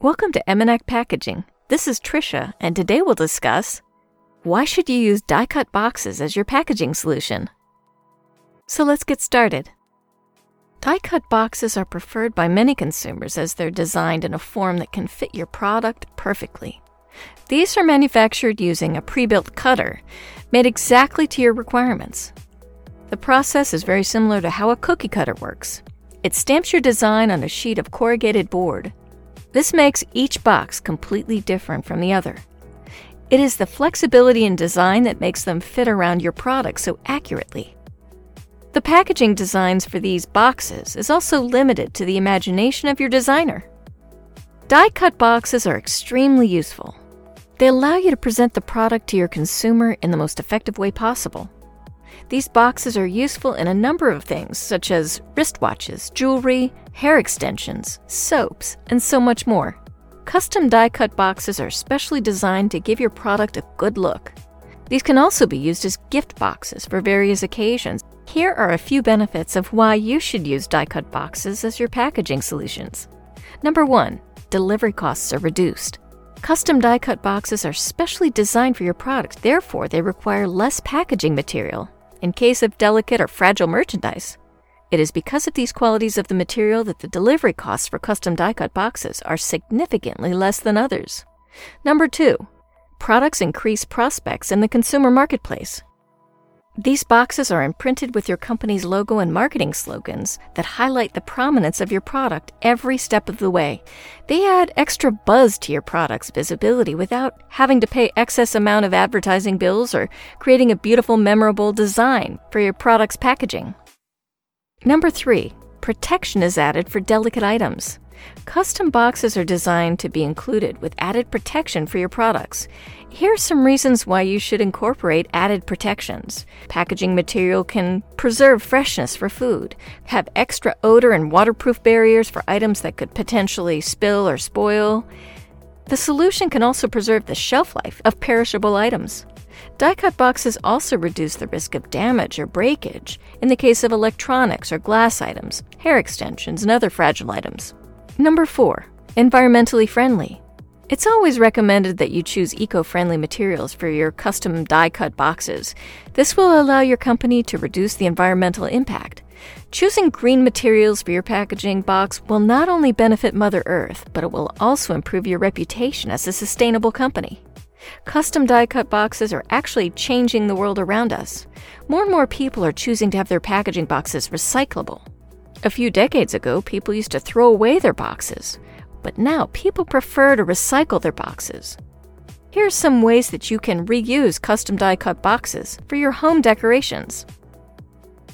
Welcome to Emenac Packaging. This is Trisha, and today we'll discuss why should you use die-cut boxes as your packaging solution? So let's get started. Die-cut boxes are preferred by many consumers as they're designed in a form that can fit your product perfectly. These are manufactured using a pre-built cutter made exactly to your requirements. The process is very similar to how a cookie cutter works. It stamps your design on a sheet of corrugated board this makes each box completely different from the other. It is the flexibility in design that makes them fit around your product so accurately. The packaging designs for these boxes is also limited to the imagination of your designer. Die cut boxes are extremely useful. They allow you to present the product to your consumer in the most effective way possible. These boxes are useful in a number of things, such as wristwatches, jewelry, hair extensions, soaps, and so much more. Custom die cut boxes are specially designed to give your product a good look. These can also be used as gift boxes for various occasions. Here are a few benefits of why you should use die cut boxes as your packaging solutions. Number one, delivery costs are reduced. Custom die cut boxes are specially designed for your product, therefore, they require less packaging material in case of delicate or fragile merchandise. It is because of these qualities of the material that the delivery costs for custom die cut boxes are significantly less than others. Number two, products increase prospects in the consumer marketplace. These boxes are imprinted with your company's logo and marketing slogans that highlight the prominence of your product every step of the way. They add extra buzz to your product's visibility without having to pay excess amount of advertising bills or creating a beautiful memorable design for your product's packaging. Number 3, protection is added for delicate items. Custom boxes are designed to be included with added protection for your products. Here are some reasons why you should incorporate added protections. Packaging material can preserve freshness for food, have extra odor and waterproof barriers for items that could potentially spill or spoil. The solution can also preserve the shelf life of perishable items. Die cut boxes also reduce the risk of damage or breakage in the case of electronics or glass items, hair extensions, and other fragile items. Number 4. Environmentally friendly. It's always recommended that you choose eco friendly materials for your custom die cut boxes. This will allow your company to reduce the environmental impact. Choosing green materials for your packaging box will not only benefit Mother Earth, but it will also improve your reputation as a sustainable company. Custom die cut boxes are actually changing the world around us. More and more people are choosing to have their packaging boxes recyclable. A few decades ago, people used to throw away their boxes, but now people prefer to recycle their boxes. Here are some ways that you can reuse custom die cut boxes for your home decorations.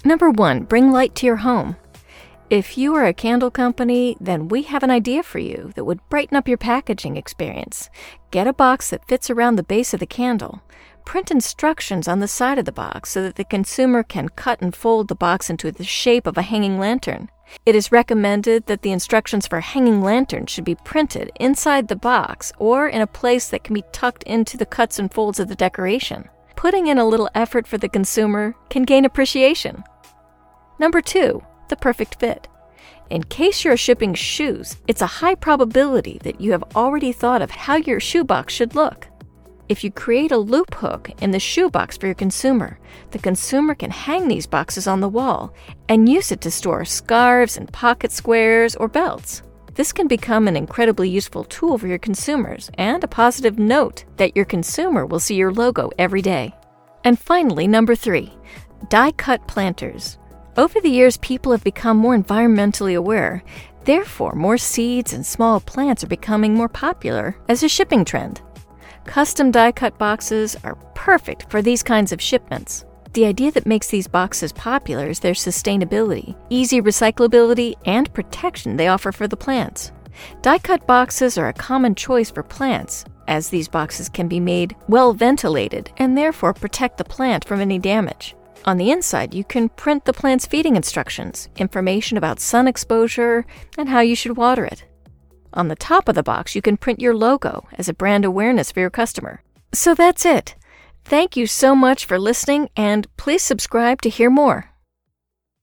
Number 1. Bring light to your home. If you are a candle company, then we have an idea for you that would brighten up your packaging experience. Get a box that fits around the base of the candle. Print instructions on the side of the box so that the consumer can cut and fold the box into the shape of a hanging lantern. It is recommended that the instructions for hanging lanterns should be printed inside the box or in a place that can be tucked into the cuts and folds of the decoration. Putting in a little effort for the consumer can gain appreciation. Number two, the perfect fit. In case you're shipping shoes, it's a high probability that you have already thought of how your shoebox should look. If you create a loop hook in the shoebox for your consumer, the consumer can hang these boxes on the wall and use it to store scarves and pocket squares or belts. This can become an incredibly useful tool for your consumers and a positive note that your consumer will see your logo every day. And finally, number three, die cut planters. Over the years, people have become more environmentally aware. Therefore, more seeds and small plants are becoming more popular as a shipping trend. Custom die cut boxes are perfect for these kinds of shipments. The idea that makes these boxes popular is their sustainability, easy recyclability, and protection they offer for the plants. Die cut boxes are a common choice for plants, as these boxes can be made well ventilated and therefore protect the plant from any damage. On the inside, you can print the plant's feeding instructions, information about sun exposure, and how you should water it. On the top of the box, you can print your logo as a brand awareness for your customer. So that's it. Thank you so much for listening, and please subscribe to hear more.